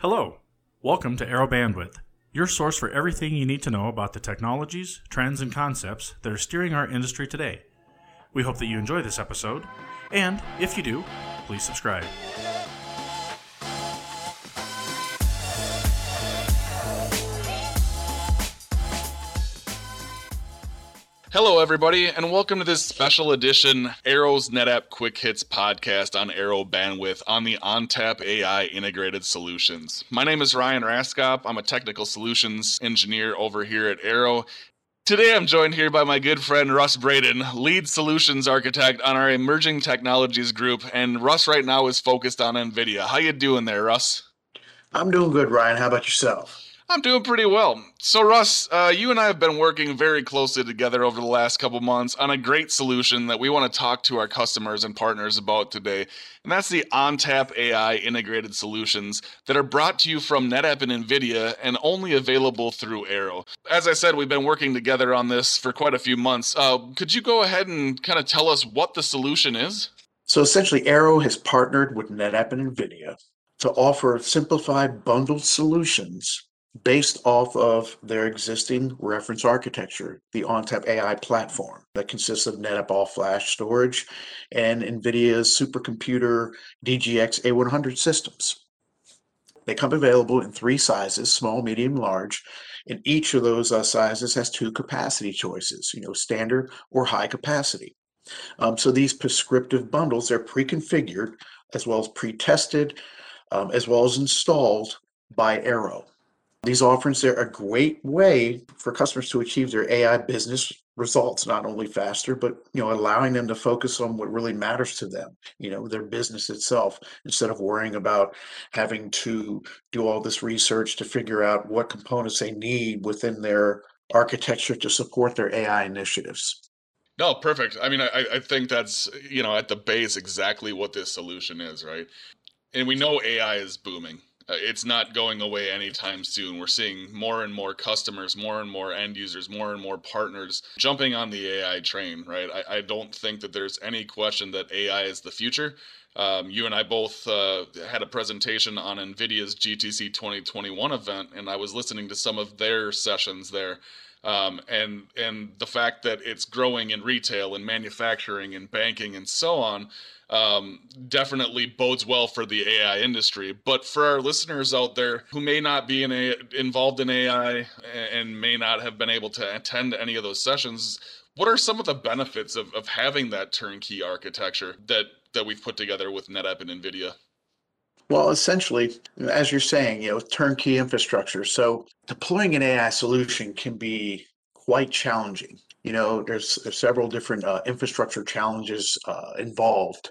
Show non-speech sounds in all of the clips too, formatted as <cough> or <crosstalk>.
Hello. Welcome to Arrow Bandwidth, your source for everything you need to know about the technologies, trends, and concepts that are steering our industry today. We hope that you enjoy this episode, and if you do, please subscribe. Hello, everybody, and welcome to this special edition Arrow's NetApp Quick Hits podcast on Arrow Bandwidth on the ONTAP AI Integrated Solutions. My name is Ryan Raskop. I'm a technical solutions engineer over here at Arrow. Today, I'm joined here by my good friend Russ Braden, lead solutions architect on our emerging technologies group. And Russ right now is focused on NVIDIA. How you doing there, Russ? I'm doing good, Ryan. How about yourself? I'm doing pretty well. So, Russ, uh, you and I have been working very closely together over the last couple months on a great solution that we want to talk to our customers and partners about today. And that's the ONTAP AI integrated solutions that are brought to you from NetApp and NVIDIA and only available through Arrow. As I said, we've been working together on this for quite a few months. Uh, could you go ahead and kind of tell us what the solution is? So, essentially, Arrow has partnered with NetApp and NVIDIA to offer simplified bundled solutions based off of their existing reference architecture, the ONTAP AI platform that consists of NetApp all flash storage and NVIDIA's supercomputer DGX A100 systems. They come available in three sizes small, medium, large. And each of those uh, sizes has two capacity choices, you know, standard or high capacity. Um, so these prescriptive bundles, they're pre configured as well as pre tested, um, as well as installed by Arrow. These offerings are a great way for customers to achieve their AI business results not only faster but you know allowing them to focus on what really matters to them you know their business itself instead of worrying about having to do all this research to figure out what components they need within their architecture to support their ai initiatives. No perfect. I mean i, I think that's you know at the base exactly what this solution is right? And we know ai is booming it's not going away anytime soon. We're seeing more and more customers, more and more end users, more and more partners jumping on the AI train, right? I, I don't think that there's any question that AI is the future. Um, you and I both uh, had a presentation on NVIDIA's GTC 2021 event, and I was listening to some of their sessions there. Um, and and the fact that it's growing in retail and manufacturing and banking and so on um, definitely bodes well for the AI industry. But for our listeners out there who may not be in a, involved in AI and may not have been able to attend any of those sessions, what are some of the benefits of, of having that turnkey architecture that, that we've put together with NetApp and NVIDIA? Well, essentially, as you're saying, you know, turnkey infrastructure. So deploying an AI solution can be quite challenging. You know, there's, there's several different uh, infrastructure challenges uh, involved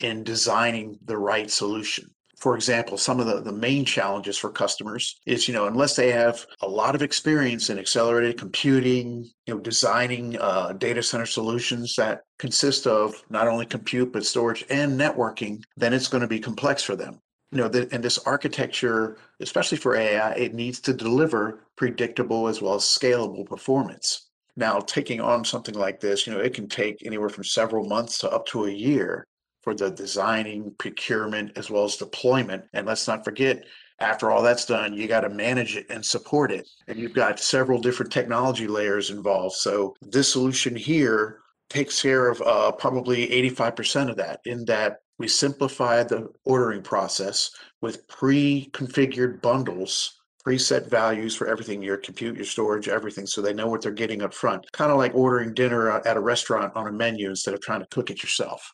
in designing the right solution. For example, some of the, the main challenges for customers is, you know, unless they have a lot of experience in accelerated computing, you know, designing uh, data center solutions that consist of not only compute, but storage and networking, then it's going to be complex for them. You know, the, and this architecture, especially for AI, it needs to deliver predictable as well as scalable performance. Now, taking on something like this, you know, it can take anywhere from several months to up to a year for the designing, procurement, as well as deployment. And let's not forget, after all that's done, you got to manage it and support it. And you've got several different technology layers involved. So this solution here takes care of uh, probably 85% of that, in that we simplify the ordering process with pre configured bundles preset values for everything your compute your storage everything so they know what they're getting up front kind of like ordering dinner at a restaurant on a menu instead of trying to cook it yourself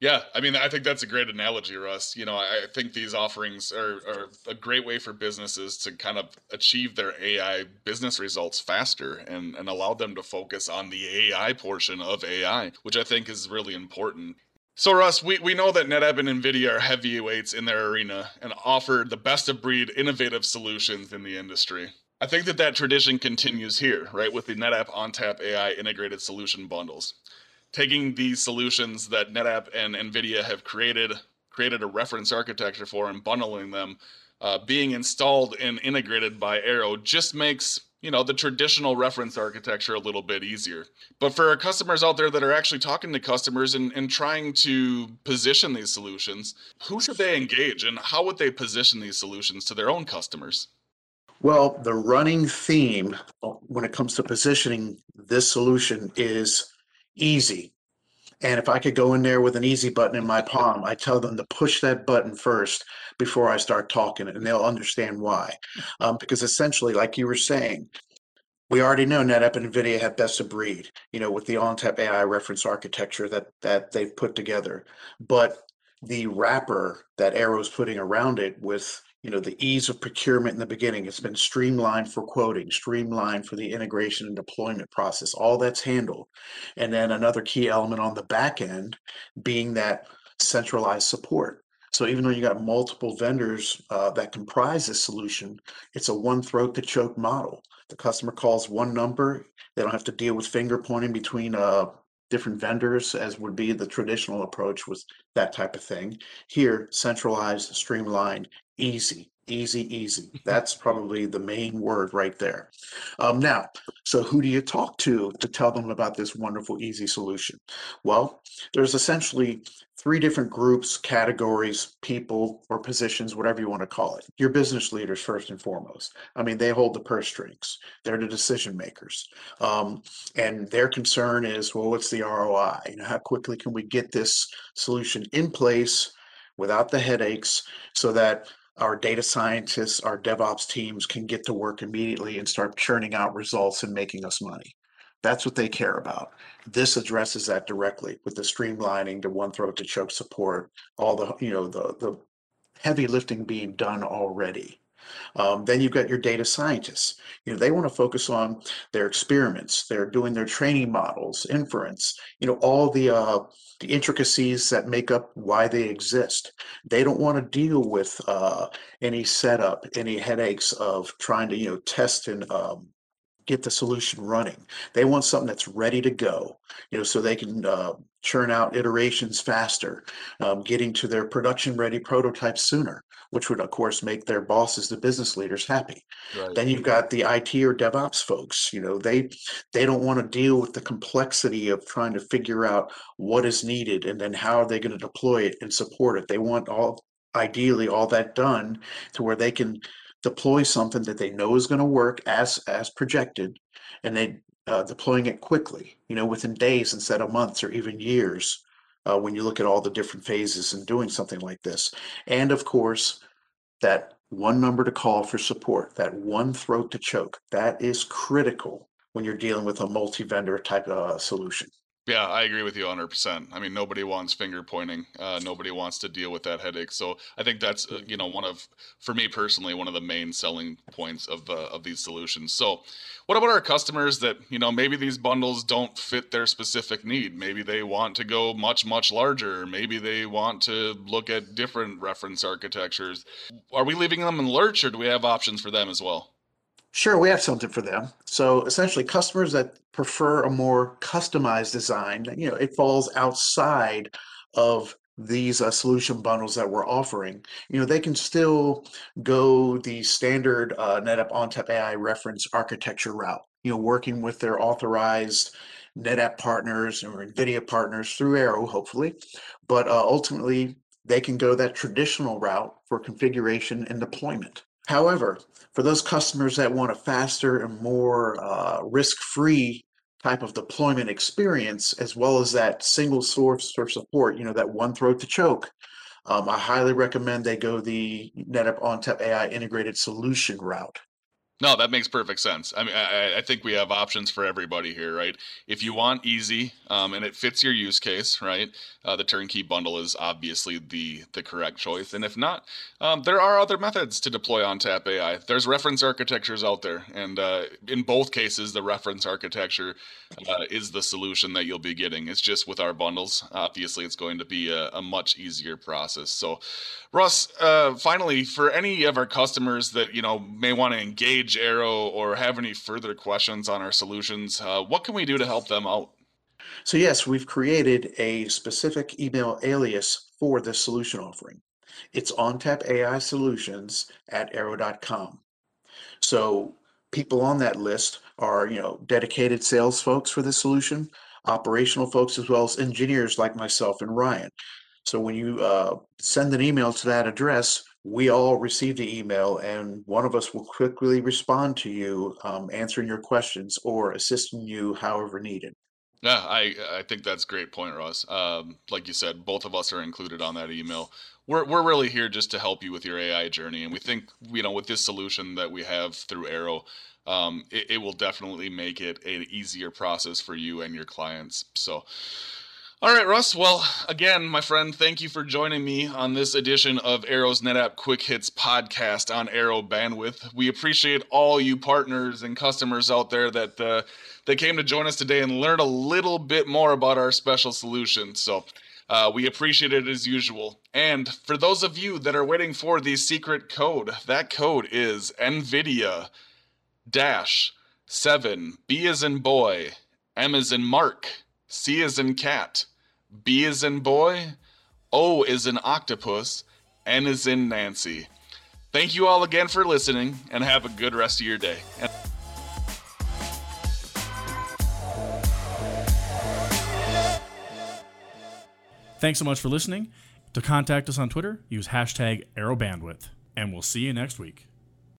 yeah, I mean, I think that's a great analogy, Russ. You know, I think these offerings are, are, a great way for businesses to kind of achieve their AI business results faster and, and allow them to focus on the AI portion of AI, which I think is really important. So, Russ, we, we know that NetApp and NVIDIA are heavyweights in their arena and offer the best of breed innovative solutions in the industry. I think that that tradition continues here, right, with the NetApp ONTAP AI integrated solution bundles taking these solutions that NetApp and NVIDIA have created, created a reference architecture for, and bundling them, uh, being installed and integrated by Arrow just makes you know the traditional reference architecture a little bit easier. But for our customers out there that are actually talking to customers and, and trying to position these solutions who should they engage and how would they position these solutions to their own customers? Well the running theme when it comes to positioning this solution is easy and if I could go in there with an easy button in my palm, I tell them to push that button first before I start talking, and they'll understand why. Um, because essentially, like you were saying, we already know NetApp and NVIDIA have best of breed, you know, with the ONTAP AI reference architecture that that they've put together. But the wrapper that Arrow's putting around it with you know the ease of procurement in the beginning. It's been streamlined for quoting streamlined for the integration and deployment process all that's handled. And then another key element on the back end being that centralized support. So even though you got multiple vendors uh, that comprise this solution it's a one throat to choke model. The customer calls one number. They don't have to deal with finger pointing between uh, different vendors as would be the traditional approach with that type of thing. Here centralized streamlined easy easy easy. <laughs> That's probably the main word right there. Um, now so who do you talk to to tell them about this wonderful easy solution? Well there's essentially three different groups categories people or positions whatever you want to call it. Your business leaders first and foremost. I mean they hold the purse strings. They're the decision makers. Um, and their concern is well what's the roi you know how quickly can we get this solution in place without the headaches so that our data scientists, our DevOps teams can get to work immediately and start churning out results and making us money. That's what they care about. This addresses that directly with the streamlining, the one throat to choke support, all the you know the the heavy lifting being done already. Um, then you've got your data scientists. You know, they want to focus on their experiments. They're doing their training models, inference. You know, all the uh, the intricacies that make up why they exist. They don't want to deal with uh, any setup, any headaches of trying to you know test and um, get the solution running. They want something that's ready to go, you know, so they can uh, churn out iterations faster, um, getting to their production ready prototypes sooner, which would of course make their bosses, the business leaders, happy. Right. Then you've got the IT or DevOps folks. You know, they they don't want to deal with the complexity of trying to figure out what is needed and then how are they going to deploy it and support it. They want all ideally all that done to where they can deploy something that they know is going to work as as projected and they uh, deploying it quickly you know within days instead of months or even years uh, when you look at all the different phases and doing something like this. And of course that one number to call for support that one throat to choke that is critical when you're dealing with a multi-vendor type of uh, solution yeah, I agree with you 100%. I mean, nobody wants finger pointing. Uh, nobody wants to deal with that headache. So I think that's, uh, you know, one of, for me personally, one of the main selling points of, uh, of these solutions. So what about our customers that, you know, maybe these bundles don't fit their specific need? Maybe they want to go much, much larger. Maybe they want to look at different reference architectures. Are we leaving them in lurch or do we have options for them as well? Sure, we have something for them. So essentially, customers that prefer a more customized design, you know, it falls outside of these uh, solution bundles that we're offering. You know, they can still go the standard uh, NetApp ONTAP AI reference architecture route. You know, working with their authorized NetApp partners or NVIDIA partners through Arrow, hopefully. But uh, ultimately, they can go that traditional route for configuration and deployment. However, for those customers that want a faster and more uh, risk-free type of deployment experience, as well as that single source for support, you know, that one throat to choke, um, I highly recommend they go the NetApp ONTAP AI integrated solution route. No, that makes perfect sense. I mean, I, I, think we have options for everybody here, right? If you want easy um, and it fits your use case, right? Uh, the turnkey bundle is obviously the the correct choice. And if not, um, there are other methods to deploy ONTAP AI. There's reference architectures out there, and uh, in both cases, the reference architecture uh, is the solution that you'll be getting. It's just with our bundles, obviously, it's going to be a, a much easier process. So, Russ, uh, finally, for any of our customers that you know may want to engage Arrow or have any further questions on our solutions, uh, what can we do to help them out? So yes, we've created a specific email alias for this solution offering. It's ONTAP AI Solutions at arrow.com. So people on that list are, you know, dedicated sales folks for this solution, operational folks, as well as engineers like myself and Ryan. So when you uh, send an email to that address, we all receive the email and one of us will quickly respond to you, um, answering your questions or assisting you however needed. Yeah, I I think that's a great point, Ross. Um, like you said, both of us are included on that email. We're we're really here just to help you with your AI journey, and we think you know with this solution that we have through Arrow, um, it, it will definitely make it an easier process for you and your clients. So. All right, Russ. Well, again, my friend, thank you for joining me on this edition of Arrow's NetApp Quick Hits podcast on Arrow Bandwidth. We appreciate all you partners and customers out there that uh, that came to join us today and learn a little bit more about our special solution. So. Uh, we appreciate it as usual. And for those of you that are waiting for the secret code, that code is NVIDIA dash 7 B as in boy, M as in Mark, C as in cat, B is in boy, O is in octopus, N is in Nancy. Thank you all again for listening and have a good rest of your day. Thanks so much for listening. To contact us on Twitter, use hashtag ArrowBandwidth, and we'll see you next week.